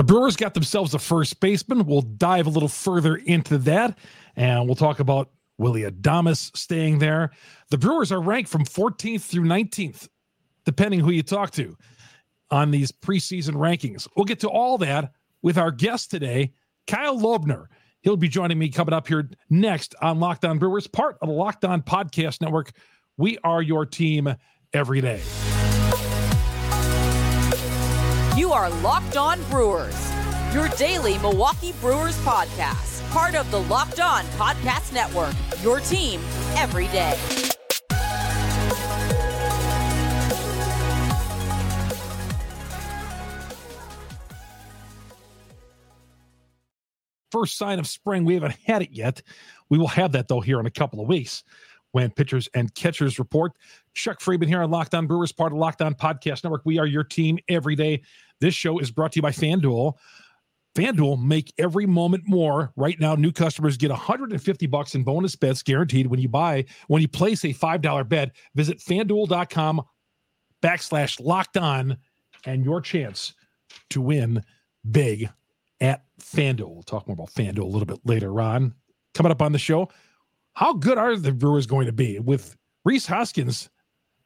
The Brewers got themselves a first baseman. We'll dive a little further into that, and we'll talk about Willie Adames staying there. The Brewers are ranked from 14th through 19th, depending who you talk to, on these preseason rankings. We'll get to all that with our guest today, Kyle Lobner. He'll be joining me coming up here next on Locked On Brewers, part of the Locked On Podcast Network. We are your team every day. You are Locked On Brewers, your daily Milwaukee Brewers podcast, part of the Locked On Podcast Network, your team every day. First sign of spring. We haven't had it yet. We will have that, though, here in a couple of weeks when pitchers and catchers report. Chuck Freimund here on Locked On Brewers, part of Locked On Podcast Network. We are your team every day. This show is brought to you by FanDuel. FanDuel make every moment more. Right now, new customers get 150 bucks in bonus bets guaranteed when you buy when you place a $5 bet. Visit fanduel.com backslash locked on and your chance to win big at FanDuel. We'll talk more about FanDuel a little bit later on. Coming up on the show, how good are the Brewers going to be with Rhys Hoskins?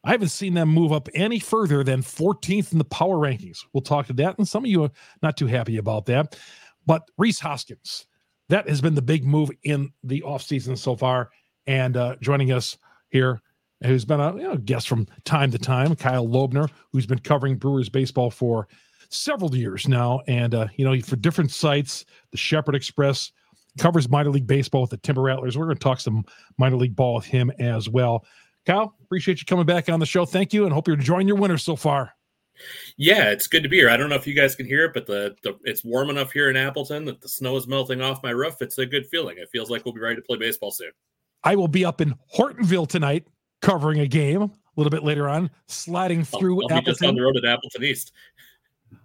I haven't seen them move up any further than 14th in the power rankings. We'll talk to that. And some of you are not too happy about that. But Rhys Hoskins, that has been the big move in the offseason so far. And uh, joining us here, who's been a you know, guest from time to time, Kyle Lobner, who's been covering Brewers baseball for several years now. And, uh, you know, for different sites, the Shepherd Express covers minor league baseball with the Timber Rattlers. We're going to talk some minor league ball with him as well. Kyle, appreciate you coming back on the show. Thank you, and hope you're enjoying your winter so far. Yeah, it's good to be here. I don't know if you guys can hear it, but the, the it's warm enough here in Appleton that the snow is melting off my roof. It's a good feeling. It feels like we'll be ready to play baseball soon. I will be up in Hortonville tonight covering a game a little bit later on, sliding through I'll, I'll Appleton. on the road at Appleton East.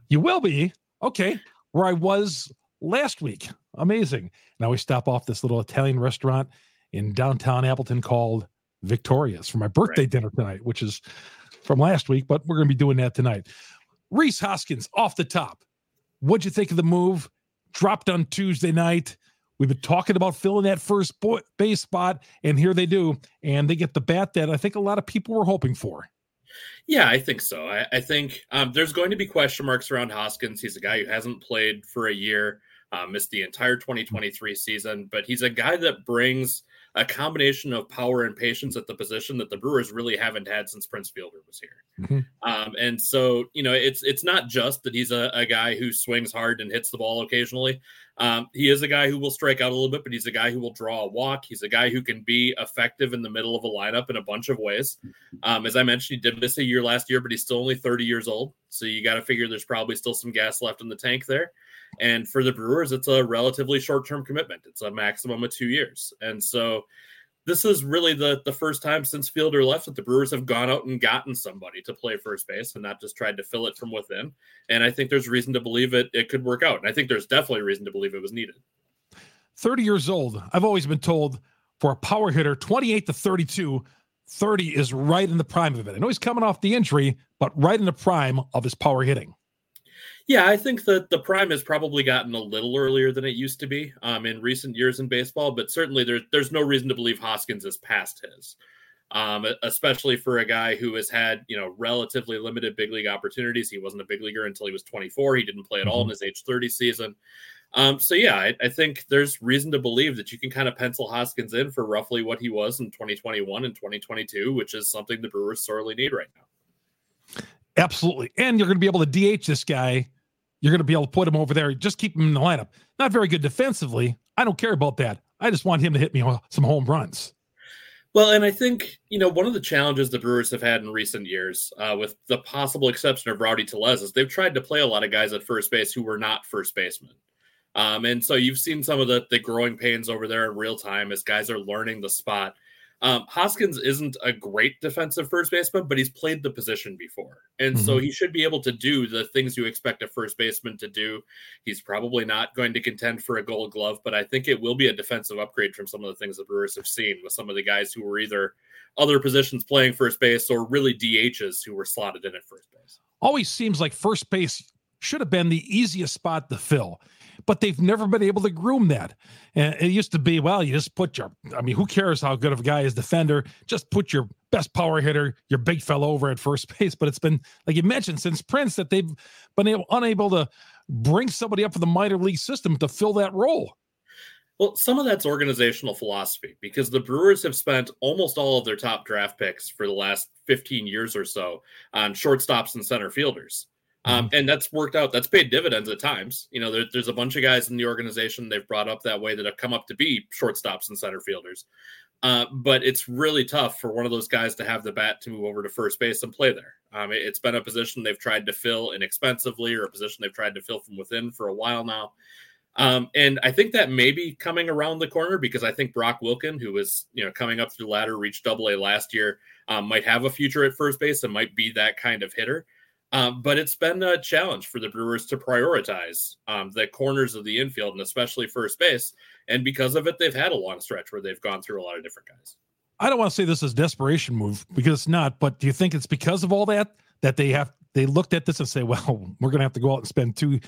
You will be okay. Where I was last week, amazing. Now we stop off this little Italian restaurant in downtown Appleton called Victoria's for my birthday right. dinner tonight, which is from last week, but we're going to be doing that tonight. Rhys Hoskins off the top. What'd you think of the move? Dropped on Tuesday night. We've been talking about filling that first base spot, and here they do. And they get the bat that I think a lot of people were hoping for. Yeah, I think so. I, I think um, there's going to be question marks around Hoskins. He's a guy who hasn't played for a year, uh, missed the entire 2023 season, but he's a guy that brings – a combination of power and patience at the position that the Brewers really haven't had since Prince Fielder was here. Mm-hmm. Um, and so, you know, it's it's not just that he's a, a, guy who swings hard and hits the ball occasionally. Um, he is a guy who will strike out a little bit, but he's a guy who will draw a walk. He's a guy who can be effective in the middle of a lineup in a bunch of ways. Um, as I mentioned, he did miss a year last year, but he's still only 30 years old. So you got to figure there's probably still some gas left in the tank there. And for the Brewers, it's a relatively short term commitment. It's a maximum of two years. And so this is really the the first time since Fielder left that the Brewers have gone out and gotten somebody to play first base and not just tried to fill it from within. And I think there's reason to believe it it could work out. And I think there's definitely reason to believe it was needed. 30 years old. I've always been told for a power hitter, 28 to 32, 30 is right in the prime of it. I know he's coming off the injury, but right in the prime of his power hitting. Yeah, I think that the prime has probably gotten a little earlier than it used to be um, in recent years in baseball, but certainly there's there's no reason to believe Hoskins is past his, um, especially for a guy who has had you know relatively limited big league opportunities. He wasn't a big leaguer until he was 24. He didn't play at all in mm-hmm. his age 30 season. Um, so yeah, I, I, think there's reason to believe that you can kind of pencil Hoskins in for roughly what he was in 2021 and 2022, which is something the Brewers sorely need right now. Absolutely, and you're going to be able to DH this guy you're going to be able to put him over there. Just keep him in the lineup. Not very good defensively. I don't care about that. I just want him to hit me some home runs. Well, and I think, you know, one of the challenges the Brewers have had in recent years, uh, with the possible exception of Rowdy Tellez, is they've tried to play a lot of guys at first base who were not first basemen. Um, and so you've seen some of the, the growing pains over there in real time as guys are learning the spot. Um, Hoskins isn't a great defensive first baseman, but he's played the position before. And mm-hmm. so he should be able to do the things you expect a first baseman to do. He's probably not going to contend for a gold glove, but I think it will be a defensive upgrade from some of the things the Brewers have seen with some of the guys who were either other positions playing first base or really DHs who were slotted in at first base. Always seems like first base should have been the easiest spot to fill but they've never been able to groom that. And it used to be, well, you just put your, I mean, who cares how good of a guy is defender? Just put your best power hitter, your big fellow over at first base. But it's been, like you mentioned, since Prince that they've been able, unable to bring somebody up for the minor league system to fill that role. Well, some of that's organizational philosophy because the Brewers have spent almost all of their top draft picks for the last 15 years or so on shortstops and center fielders. Um, mm-hmm. and that's worked out. That's paid dividends at times. You know, there, there's a bunch of guys in the organization they've brought up that way that have come up to be shortstops and center fielders. Uh, but it's really tough for one of those guys to have the bat to move over to first base and play there. Um, it, has been a position they've tried to fill inexpensively or a position they've tried to fill from within for a while now. Um, and I think that may be coming around the corner because I think Brock Wilken, who was you know coming up through the ladder, reached Double A last year, um, might have a future at first base and might be that kind of hitter. Um, but it's been a challenge for the Brewers to prioritize um, the corners of the infield and especially first base. And because of it, they've had a long stretch where they've gone through a lot of different guys. I don't want to say this is desperation move because it's not, but do you think it's because of all that that they have they looked at this and say, well, we're going to have to go out and spend two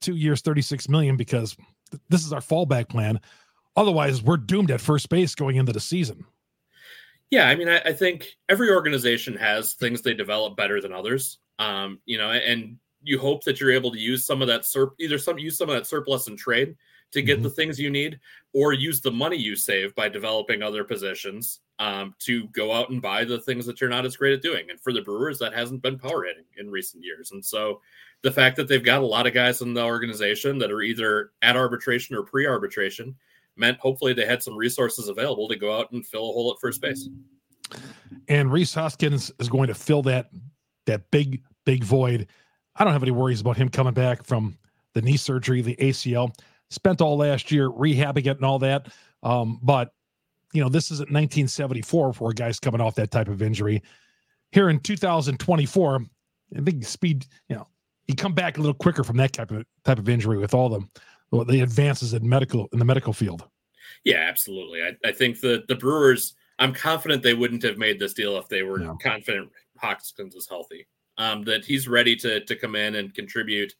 two years, 36 million because this is our fallback plan. Otherwise, we're doomed at first base going into the season. Yeah, I mean, I, I think every organization has things they develop better than others. Um, you know, and you hope that you're able to use some of that sur- either some use some of that surplus in trade to get mm-hmm. the things you need, or use the money you save by developing other positions um, to go out and buy the things that you're not as great at doing. And for the Brewers, that hasn't been power hitting in recent years. And so the fact that they've got a lot of guys in the organization that are either at arbitration or pre-arbitration meant hopefully they had some resources available to go out and fill a hole at first base. And Rhys Hoskins is going to fill that that big, big void. I don't have any worries about him coming back from the knee surgery, the ACL. Spent all last year rehabbing it and all that. Um, but you know, this isn't 1974 for a guy's coming off that type of injury. Here in 2024, I think speed, you know, you come back a little quicker from that type of type of injury with all the the advances in medical in the medical field. Yeah, absolutely. I, I think the the Brewers. I'm confident they wouldn't have made this deal if they were yeah. confident Hoskins is healthy. Um, that he's ready to to come in and contribute,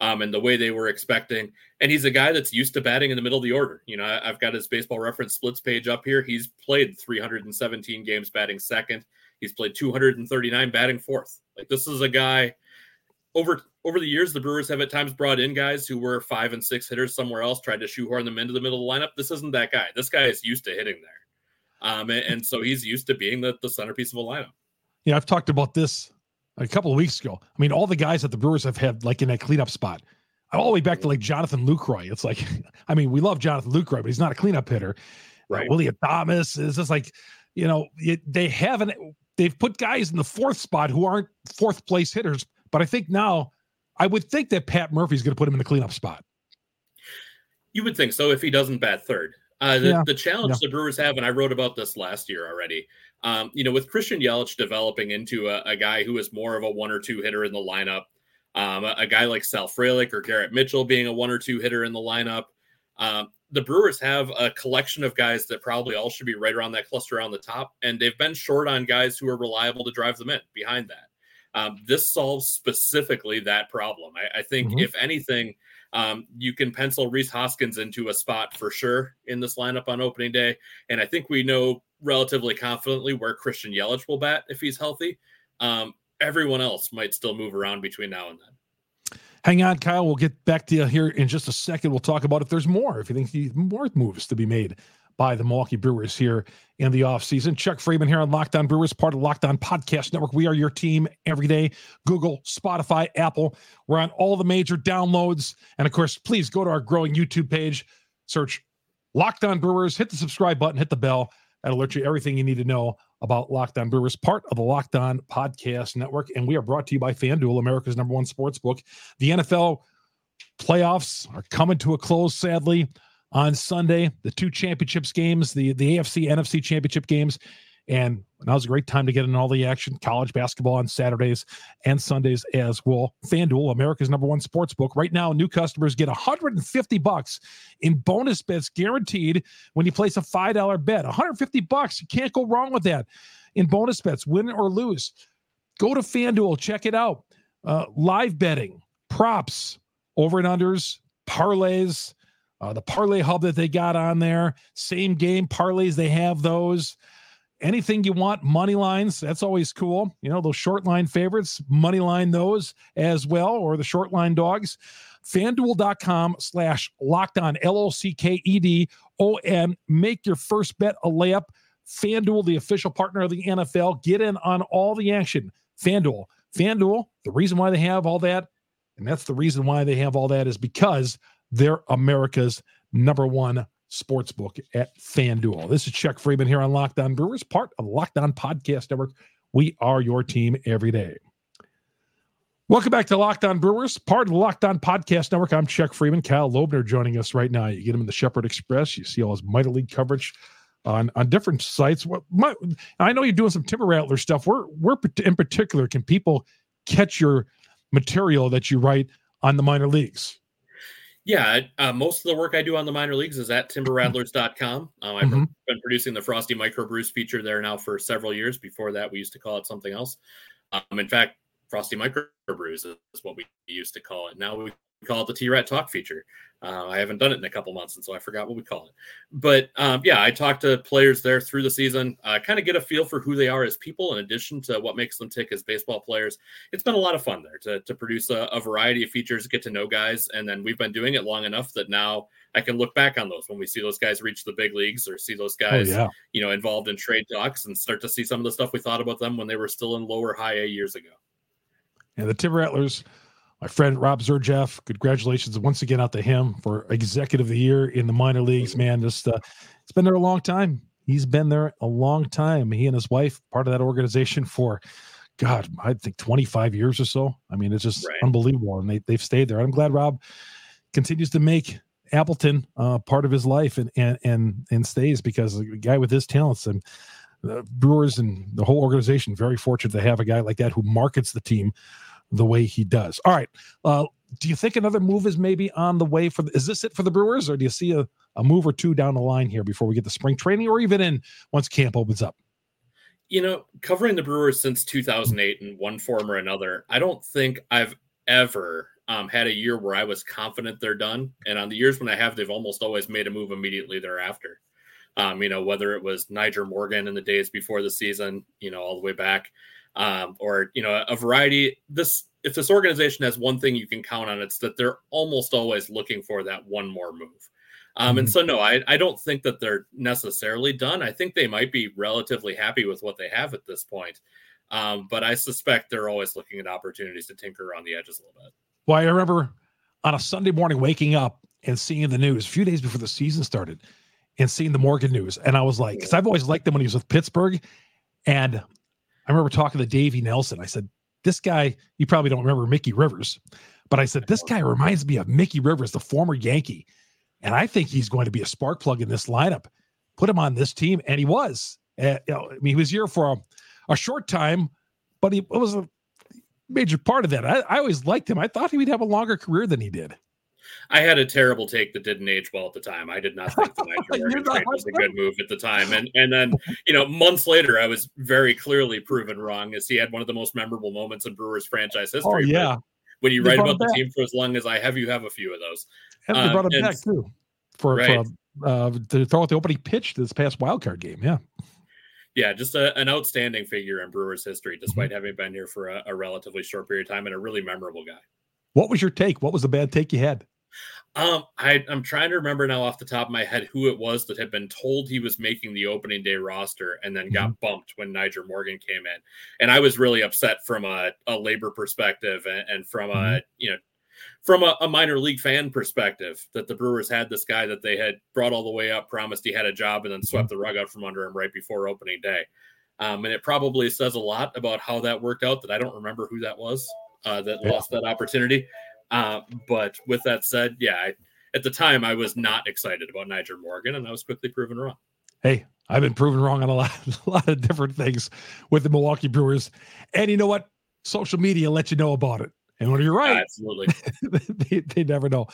um, and the way they were expecting. And he's a guy that's used to batting in the middle of the order. You know, I, have got his baseball reference splits page up here. He's played 317 games batting second. He's played 239 batting fourth. Like this is a guy over over the years, the Brewers have at times brought in guys who were five and six hitters somewhere else, tried to shoehorn them into the middle of the lineup. This isn't that guy. This guy is used to hitting there. Um, and, and, so he's used to being the, the centerpiece of a lineup. Yeah, I've talked about this a couple of weeks ago. I mean, all the guys that the Brewers have had like in that cleanup spot, all the way back to like Jonathan Lucroy. It's like, I mean, we love Jonathan Lucroy, but he's not a cleanup hitter. Right. Uh, William Thomas is just like, you know, it, they haven't, they've put guys in the fourth spot who aren't fourth place hitters. But I think now, I would think that Pat Murphy's going to put him in the cleanup spot. You would think so if he doesn't bat third. Uh, the, yeah. the challenge yeah. the Brewers have, and I wrote about this last year already, um, you know, with Christian Yelich developing into a, a, guy who is more of a one or two hitter in the lineup, um, a, a, guy like Sal Frelick or Garrett Mitchell being a one or two hitter in the lineup, um, the Brewers have a collection of guys that probably all should be right around that cluster on the top, and they've been short on guys who are reliable to drive them in behind that. Um, this solves specifically that problem. I, I think, mm-hmm. if anything, um, you can pencil Rhys Hoskins into a spot for sure in this lineup on opening day. And I think we know relatively confidently where Christian Yelich will bat if he's healthy. Um, everyone else might still move around between now and then. Hang on, Kyle. We'll get back to you here in just a second. We'll talk about if there's more, if you think more moves to be made by the Milwaukee Brewers here in the offseason. Chuck Freimund here on Locked On Brewers, part of Locked On Podcast Network. We are your team every day. Google, Spotify, Apple. We're on all the major downloads. And of course, please go to our growing YouTube page, search Locked On Brewers, hit the subscribe button, hit the bell. That'll alert you everything you need to know about Locked On Brewers, part of the Locked On Podcast Network. And we are brought to you by FanDuel, America's number one sports book. The NFL playoffs are coming to a close, sadly, on Sunday. The two championships games, the, the AFC, NFC championship games. And now's a great time to get in all the action. College basketball on Saturdays and Sundays as well. FanDuel, America's number one sports book. Right now, new customers get 150 bucks in bonus bets guaranteed when you place a $5 bet. 150 bucks. You can't go wrong with that in bonus bets, win or lose. Go to FanDuel, check it out. Uh, live betting, props, over and unders, parlays, uh, the parlay hub that they got on there, same game parlays, they have those. Anything you want, money lines, that's always cool. You know, those short line favorites, money line those as well, or the short line dogs. FanDuel.com slash locked on, L O C K E D O N. Make your first bet a layup. FanDuel, the official partner of the NFL. Get in on all the action. FanDuel. FanDuel, the reason why they have all that, and that's the reason why they have all that is because they're America's number one sports book at FanDuel. This is Chuck Freimund here on Locked On Brewers, part of the Locked Podcast Network. We are your team every day. Welcome back to Locked On Brewers, part of the Locked On Podcast Network. I'm Chuck Freimund. Kyle Lobner joining us right now. You get him in the Shepherd Express. You see all his minor league coverage on on different sites. What my, I know you're doing some Timber Rattler stuff. Where where in particular can people catch your material that you write on the minor leagues? Yeah, uh, most of the work I do on the minor leagues is at timberrattlers.com. Um, I've mm-hmm. been producing the Frosty Microbrews feature there now for several years. Before that, we used to call it something else. Um, in fact, Frosty Microbrews is what we used to call it. Now we call it the T-Rat Talk feature. Uh, I haven't done it in a couple months, and so I forgot what we call it. But um, yeah, I talk to players there through the season, uh, kind of get a feel for who they are as people, in addition to what makes them tick as baseball players. It's been a lot of fun there to, to produce a, a variety of features, get to know guys, and then we've been doing it long enough that now I can look back on those when we see those guys reach the big leagues or see those oh, guys, oh, yeah. you know, involved in trade talks, and start to see some of the stuff we thought about them when they were still in lower high A years ago. And the Tim Rattlers my friend Rob Zerjav, congratulations once again out to him for executive of the year in the minor leagues. Man, just uh, it's been there a long time. He's been there a long time. He and his wife, part of that organization for, God, I think 25 years or so. I mean, it's just right. unbelievable, and they they've stayed there. I'm glad Rob continues to make Appleton uh, part of his life and and and and stays because a guy with his talents and the Brewers and the whole organization very fortunate to have a guy like that who markets the team the way he does. All right. Uh, do you think another move is maybe on the way for? The, is this it for the Brewers, or do you see a, a move or two down the line here before we get the spring training, or even in once camp opens up? You know, covering the Brewers since 2008 in one form or another, I don't think I've ever um, had a year where I was confident they're done. And on the years when I have, they've almost always made a move immediately thereafter. Um, you know, whether it was Nyjer Morgan in the days before the season, you know, all the way back um, or you know a variety. This if this organization has one thing you can count on, it's that they're almost always looking for that one more move. Um, mm-hmm. And so, no, I, I don't think that they're necessarily done. I think they might be relatively happy with what they have at this point. Um, but I suspect they're always looking at opportunities to tinker around the edges a little bit. Well, I remember on a Sunday morning waking up and seeing the news a few days before the season started and seeing the Morgan news. And I was like, because I've always liked him when he was with Pittsburgh. And I remember talking to Davey Nelson. I said, This guy, you probably don't remember Mickey Rivers, but I said, This guy reminds me of Mickey Rivers, the former Yankee. And I think he's going to be a spark plug in this lineup. Put him on this team. And he was. Uh, you know, I mean, he was here for a, a short time, but he was a major part of that. I, I always liked him. I thought he would have a longer career than he did. I had a terrible take that didn't age well at the time. I did not think the trade was a good move at the time, and and then you know months later, I was very clearly proven wrong as he had one of the most memorable moments in Brewers franchise oh, history. Oh yeah, when you they write about the back. team for as long as I have, you have a few of those. And they brought him um, back too for, right. for uh, to throw out the opening pitch this past wild card game. Yeah. Yeah, just a, an outstanding figure in Brewers history, despite mm-hmm. having been here for a, a relatively short period of time and a really memorable guy. What was your take? What was the bad take you had? Um, I, I'm trying to remember now off the top of my head who it was that had been told he was making the opening day roster and then got mm-hmm. bumped when Nyjer Morgan came in. And I was really upset from a, a labor perspective and, and from mm-hmm. a, you know, from a, a, minor league fan perspective that the Brewers had this guy that they had brought all the way up, promised he had a job, and then swept mm-hmm. the rug out from under him right before opening day. Um, and it probably says a lot about how that worked out that I don't remember who that was uh, that yeah. lost that opportunity. Uh, but with that said, yeah, I, at the time I was not excited about Nyjer Morgan, and I was quickly proven wrong. Hey, I've been proven wrong on a lot, a lot of different things with the Milwaukee Brewers, and you know what? Social media lets you know about it. And when you're right, absolutely, they, they never know.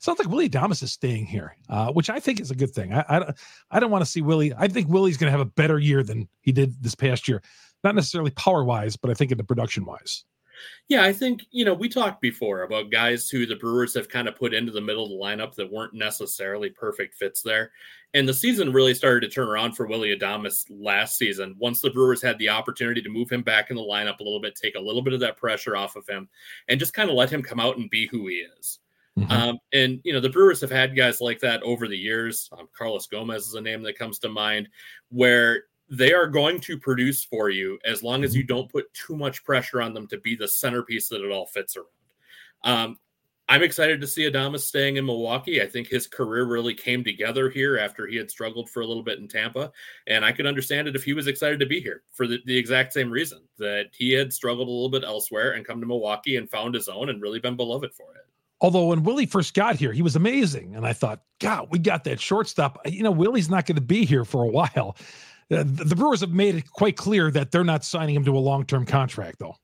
Sounds like Willie Adames is staying here, uh, which I think is a good thing. I I, I don't want to see Willie. I think Willie's going to have a better year than he did this past year. Not necessarily power wise, but I think in the production wise. Yeah, I think, you know, we talked before about guys who the Brewers have kind of put into the middle of the lineup that weren't necessarily perfect fits there. And the season really started to turn around for Willie Adames last season once the Brewers had the opportunity to move him back in the lineup a little bit, take a little bit of that pressure off of him, and just kind of let him come out and be who he is. Mm-hmm. Um, and you know the Brewers have had guys like that over the years. Um, Carlos Gomez is a name that comes to mind, where they are going to produce for you as long as you mm-hmm. don't put too much pressure on them to be the centerpiece that it all fits around. Um, I'm excited to see Adames staying in Milwaukee. I think his career really came together here after he had struggled for a little bit in Tampa. And I could understand it if he was excited to be here for the, the exact same reason that he had struggled a little bit elsewhere and come to Milwaukee and found his own and really been beloved for it. Although when Willie first got here, he was amazing. And I thought, God, we got that shortstop. You know, Willie's not going to be here for a while. Uh, the Brewers have made it quite clear that they're not signing him to a long term contract, though.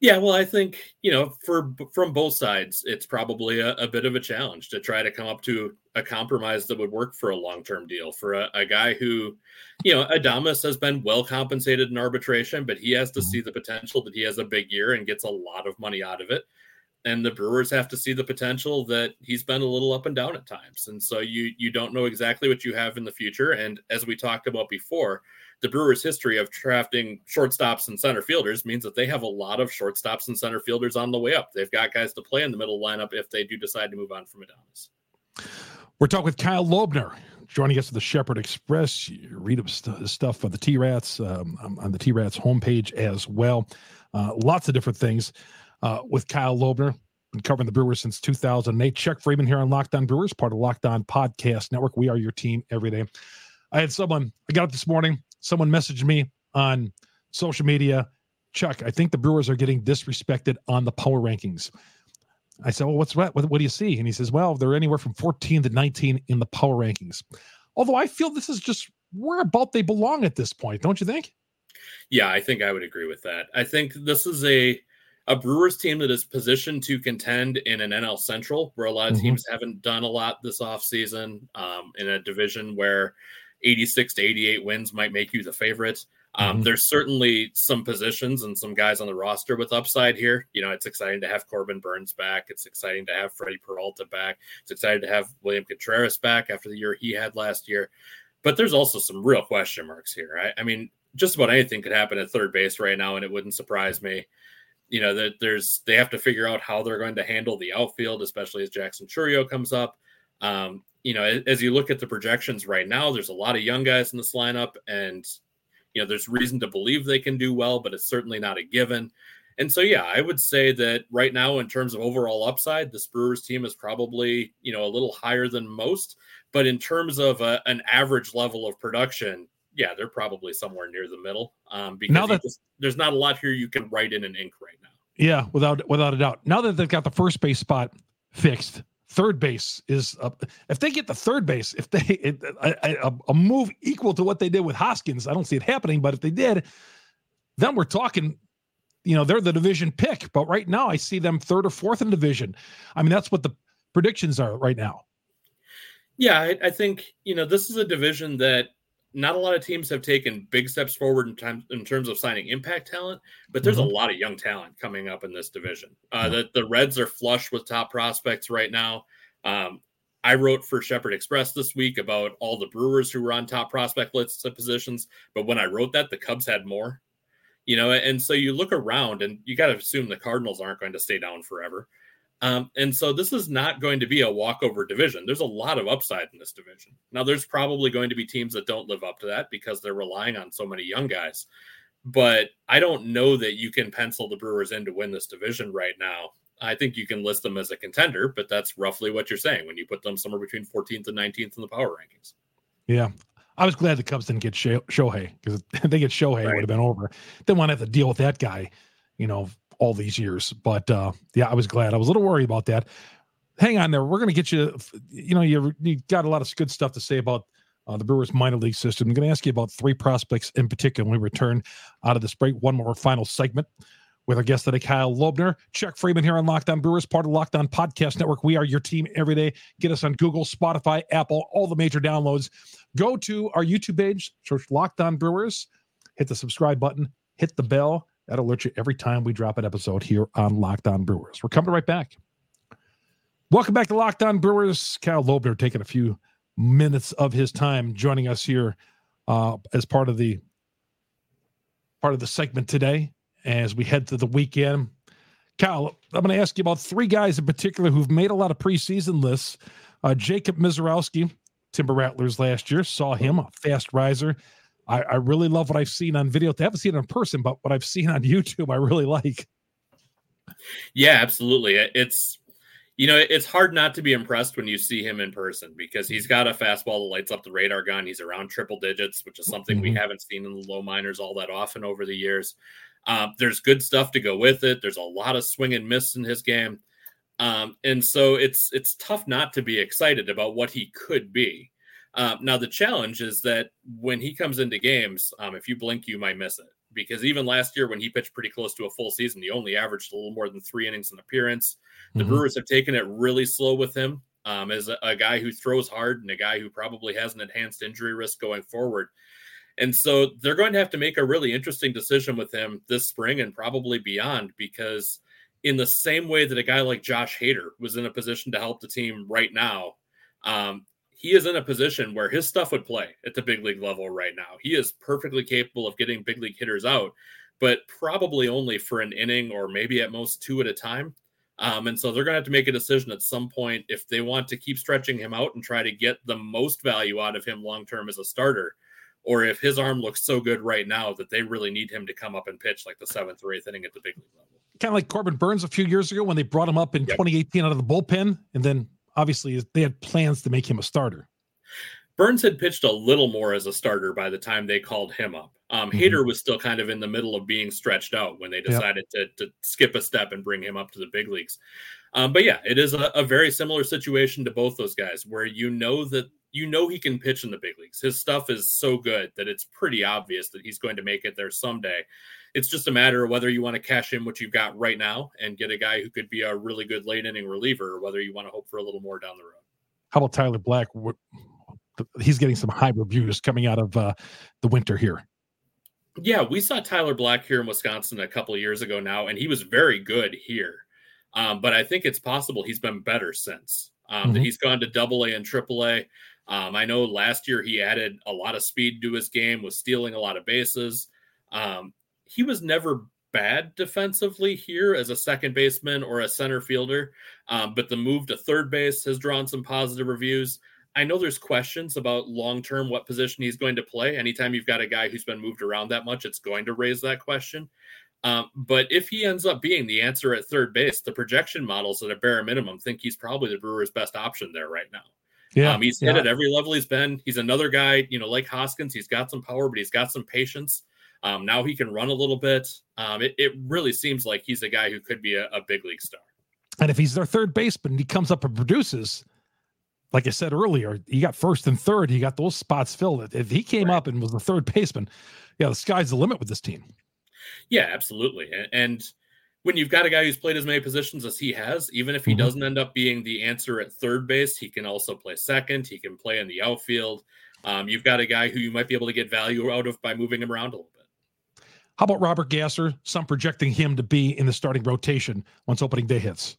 Yeah, well, I think you know, for from both sides, it's probably a, a, bit of a challenge to try to come up to a compromise that would work for a long term deal for a, a, guy who, you know, Adames has been well compensated in arbitration, but he has to mm-hmm. see the potential that he has a big year and gets a lot of money out of it and the Brewers have to see the potential that he's been a little up and down at times. And so you you don't know exactly what you have in the future. And as we talked about before, the Brewers' history of drafting shortstops and center fielders means that they have a lot of shortstops and center fielders on the way up. They've got guys to play in the middle lineup if they do decide to move on from Adames. We're talking with Kyle Lobner, joining us at the Shepherd Express. You read his stuff on the T Rats um, on the T Rats homepage as well. Uh, lots of different things uh, with Kyle Lobner. Been covering the Brewers since 2008. Chuck Freimund here on Locked On Brewers, part of Locked On Podcast Network. We are your team every day. I had someone, I got up this morning, someone messaged me on social media Chuck, I think the Brewers are getting disrespected on the power rankings. I said, Well, what's what? What, what do you see? And he says, Well, they're anywhere from 14 to 19 in the power rankings. Although I feel this is just where about they belong at this point, don't you think? Yeah, I think I would agree with that. I think this is a a Brewers team that is positioned to contend in an NL Central, where a lot of mm-hmm. teams haven't done a lot this offseason, um, in a division where 86 to 88 wins might make you the favorite. Um, mm-hmm. There's certainly some positions and some guys on the roster with upside here. You know, it's exciting to have Corbin Burnes back. It's exciting to have Freddie Peralta back. It's exciting to have William Contreras back after the year he had last year. But there's also some real question marks here. I, I mean, just about anything could happen at third base right now, and it wouldn't surprise me you know that there's they have to figure out how they're going to handle the outfield, especially as Jackson Chourio comes up. Um, you know, as you look at the projections right now, there's a lot of young guys in this lineup, and you know, there's reason to believe they can do well, but it's certainly not a given. And so, yeah, I would say that right now, in terms of overall upside, this Brewers team is probably you know a little higher than most. But in terms of a, an average level of production, yeah, they're probably somewhere near the middle. Um, because now that just, there's not a lot here you can write in an ink right now. Yeah, without without a doubt. Now that they've got the first base spot fixed, third base is up. If they get the third base, if they it, a, a, a, move equal to what they did with Hoskins, I don't see it happening. But if they did, then we're talking. You know, they're the division pick, but right now I see them third or fourth in division. I mean, that's what the predictions are right now. Yeah, I, I think you know this is a division that not a lot of teams have taken big steps forward in, time, in terms of signing impact talent, but there's mm-hmm. a lot of young talent coming up in this division. Uh, the, the Reds are flush with top prospects right now. Um, I wrote for Shepherd Express this week about all the Brewers who were on top prospect lists of positions, but when I wrote that, the Cubs had more. You know, and so you look around and you got to assume the Cardinals aren't going to stay down forever. Um, and so this is not going to be a walkover division. There's a lot of upside in this division. Now, there's probably going to be teams that don't live up to that because they're relying on so many young guys. But I don't know that you can pencil the Brewers in to win this division right now. I think you can list them as a contender, but that's roughly what you're saying when you put them somewhere between 14th and 19th in the power rankings. Yeah. I was glad the Cubs didn't get Shohei because if they get Shohei, right. it would have been over. They want to have to deal with that guy, you know, all these years. But uh, yeah, I was glad. I was a little worried about that. Hang on there. We're going to get you. You know, you you got a lot of good stuff to say about uh, the Brewers minor league system. I'm going to ask you about three prospects in particular when we return out of this break. One more final segment with our guest today, Kyle Lobner. Chuck Freimund here on Locked On Brewers, part of Locked On Podcast Network. We are your team every day. Get us on Google, Spotify, Apple, all the major downloads. Go to our YouTube page, search Locked On Brewers, hit the subscribe button, hit the bell That alert you every time we drop an episode here on Locked On Brewers. We're coming right back. Welcome back to Locked On Brewers. Kyle Lobner taking a few minutes of his time joining us here uh, as part of the part of the segment today as we head to the weekend. Kyle, I'm going to ask you about three guys in particular who've made a lot of preseason lists. Uh, Jacob Misiorowski, Timber Rattlers last year, saw him a fast riser. I, I, really love what I've seen on video. I haven't seen it in person, but what I've seen on YouTube, I really like. Yeah, absolutely. It's you know, it's hard not to be impressed when you see him in person because he's got a fastball that lights up the radar gun. He's around triple digits, which is something mm-hmm. we haven't seen in the low minors all that often over the years. Um, there's good stuff to go with it. There's a lot of swing and miss in his game, um, and so it's it's tough not to be excited about what he could be. Um, now the challenge is that when he comes into games, um, if you blink, you might miss it because even last year when he pitched pretty close to a full season, he only averaged a little more than three innings in appearance. The mm-hmm. Brewers have taken it really slow with him um, as a, a, guy who throws hard and a guy who probably has an enhanced injury risk going forward. And so they're going to have to make a really interesting decision with him this spring and probably beyond because in the same way that a guy like Josh Hader was in a position to help the team right now, um, he is in a position where his stuff would play at the big league level right now. He is perfectly capable of getting big league hitters out, but probably only for an inning or maybe at most two at a time. Um, and so they're going to have to make a decision at some point if they want to keep stretching him out and try to get the most value out of him long term as a starter, or if his arm looks so good right now that they really need him to come up and pitch like the seventh or eighth inning at the big league level. Kind of like Corbin Burnes a few years ago when they brought him up in yep. 2018 out of the bullpen and then obviously they had plans to make him a starter. Burnes had pitched a little more as a starter by the time they called him up. Um, mm-hmm. Hader was still kind of in the middle of being stretched out when they decided yep. to, to, skip a step and bring him up to the big leagues. Um, but yeah, it is a, a, very similar situation to both those guys, where you know that you know he can pitch in the big leagues. His stuff is so good that it's pretty obvious that he's going to make it there someday. It's just a matter of whether you want to cash in what you've got right now and get a guy who could be a really good late inning reliever, or whether you want to hope for a little more down the road. How about Tyler Black? He's getting some high reviews coming out of uh, the winter here. Yeah, we saw Tyler Black here in Wisconsin a couple of years ago now, and he was very good here. Um, but I think it's possible he's been better since. Um, mm-hmm. That he's gone to Double A AA and Triple A. Um, I know last year he added a lot of speed to his game, was stealing a lot of bases. Um, he was never bad defensively here as a second baseman or a center fielder, um, but the move to third base has drawn some positive reviews. I know there's questions about long term what position he's going to play. Anytime you've got a guy who's been moved around that much, it's going to raise that question. Um, but if he ends up being the answer at third base, the projection models at a bare minimum think he's probably the Brewers' best option there right now. Yeah, um, he's yeah. hit at every level he's been. He's another guy, you know, like Hoskins. He's got some power, but he's got some patience. Um, now he can run a little bit. Um, it, it, really seems like he's a guy who could be a, a, big league star. And if he's their third baseman, and he comes up and produces. Like I said earlier, he got first and third. He got those spots filled. If he came right. up and was the third baseman, yeah, the sky's the limit with this team. Yeah, absolutely. And, and when you've got a guy who's played as many positions as he has, even if he mm-hmm. doesn't end up being the answer at third base, he can also play second. He can play in the outfield. Um, you've got a guy who you might be able to get value out of by moving him around a little bit. How about Robert Gasser? Some projecting him to be in the starting rotation once opening day hits.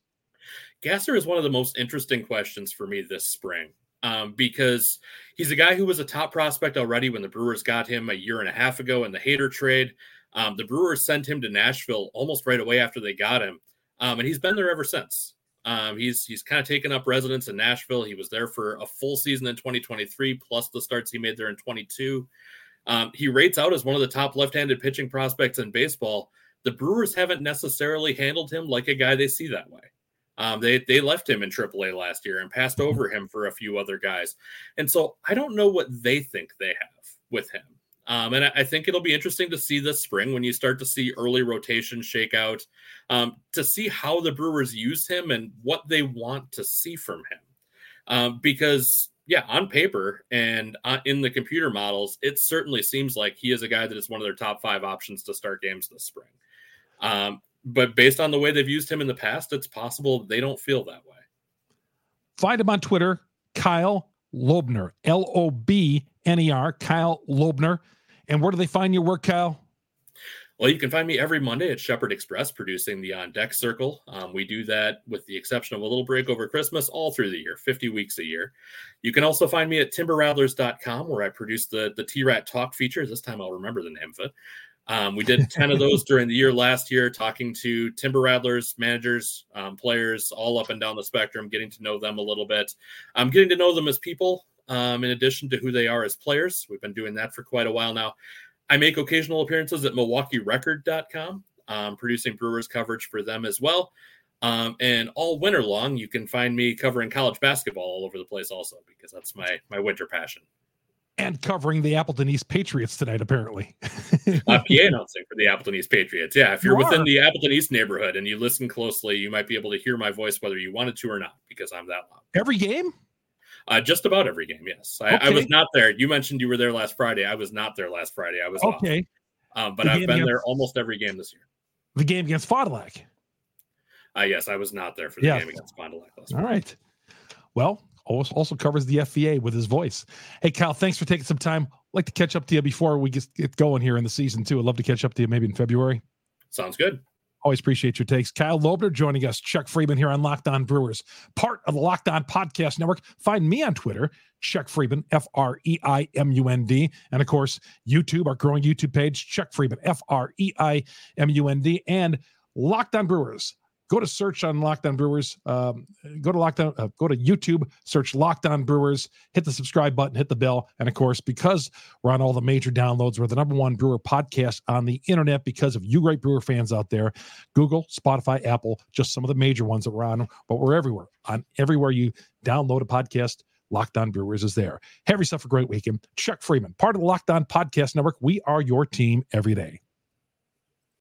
Gasser is one of the most interesting questions for me this spring um, because he's a guy who was a top prospect already when the Brewers got him a year and a half ago in the Hader trade. Um, the Brewers sent him to Nashville almost right away after they got him, um, and he's been there ever since. Um, he's he's kind of taken up residence in Nashville. He was there for a full season in 2023, plus the starts he made there in 22. Um, he rates out as one of the top left-handed pitching prospects in baseball. The Brewers haven't necessarily handled him like a guy they see that way. Um, they they left him in AAA last year and passed over him for a few other guys, and so I don't know what they think they have with him. Um, and I, I, think it'll be interesting to see this spring when you start to see early rotation shakeout um, to see how the Brewers use him and what they want to see from him. Um, because yeah, on paper and uh, in the computer models, it certainly seems like he is a guy that is one of their top five options to start games this spring. Um, but based on the way they've used him in the past, it's possible they don't feel that way. Find him on Twitter, Kyle Lobner, L O B N E R, Kyle Lobner. And where do they find your work, Kyle? Well, you can find me every Monday at Shepherd Express producing the On Deck Circle. Um, we do that with the exception of a little break over Christmas all through the year, 50 weeks a year. You can also find me at timberrattlers.com where I produce the, the T Rat Talk feature. This time I'll remember the name of it. Um, we did 10 of those during the year last year, talking to Timber Rattlers, managers, um, players, all up and down the spectrum, getting to know them a little bit. I'm getting to know them as people, um, in addition to who they are as players. We've been doing that for quite a while now. I make occasional appearances at MilwaukeeRecord.com, um, producing Brewers coverage for them as well. Um, and all winter long, you can find me covering college basketball all over the place, also because that's my my winter passion. And covering the Appleton East Patriots tonight, apparently. uh, PA announcing for the Appleton East Patriots. Yeah, if you're you within the Appleton East neighborhood and you listen closely, you might be able to hear my voice whether you wanted to or not, because I'm that loud. Every game? Uh, just about every game, yes. I, okay. I, was not there. You mentioned you were there last Friday. I was not there last Friday. I was okay. Um, but I've been against, there almost every game this year. The game against Fond du Lac. Uh, yes, I was not there for the yeah. game against Fond du Lac last All Friday. right. Well, also covers the FVA with his voice. Hey, Kyle, thanks for taking some time. I'd like to catch up to you before we get going here in the season, too. I'd love to catch up to you maybe in February. Sounds good. Always appreciate your takes. Kyle Lobner joining us. Chuck Freimund here on Locked On Brewers, part of the Locked On Podcast Network. Find me on Twitter, Chuck Freimund, F R E I M U N D. And of course, YouTube, our growing YouTube page, Chuck Freimund, F R E I M U N D. And Locked On Brewers go to search on Locked On Brewers. Um, go to Locked On, uh, go to YouTube, search Locked On Brewers, hit the subscribe button, hit the bell, and of course, because we're on all the major downloads, we're the number one brewer podcast on the internet because of you great brewer fans out there. Google, Spotify, Apple, just some of the major ones that we're on, but we're everywhere. On everywhere you download a podcast. Locked On Brewers is there. Have yourself a great weekend. Chuck Freimund, part of the Locked On Podcast Network. We are your team every day.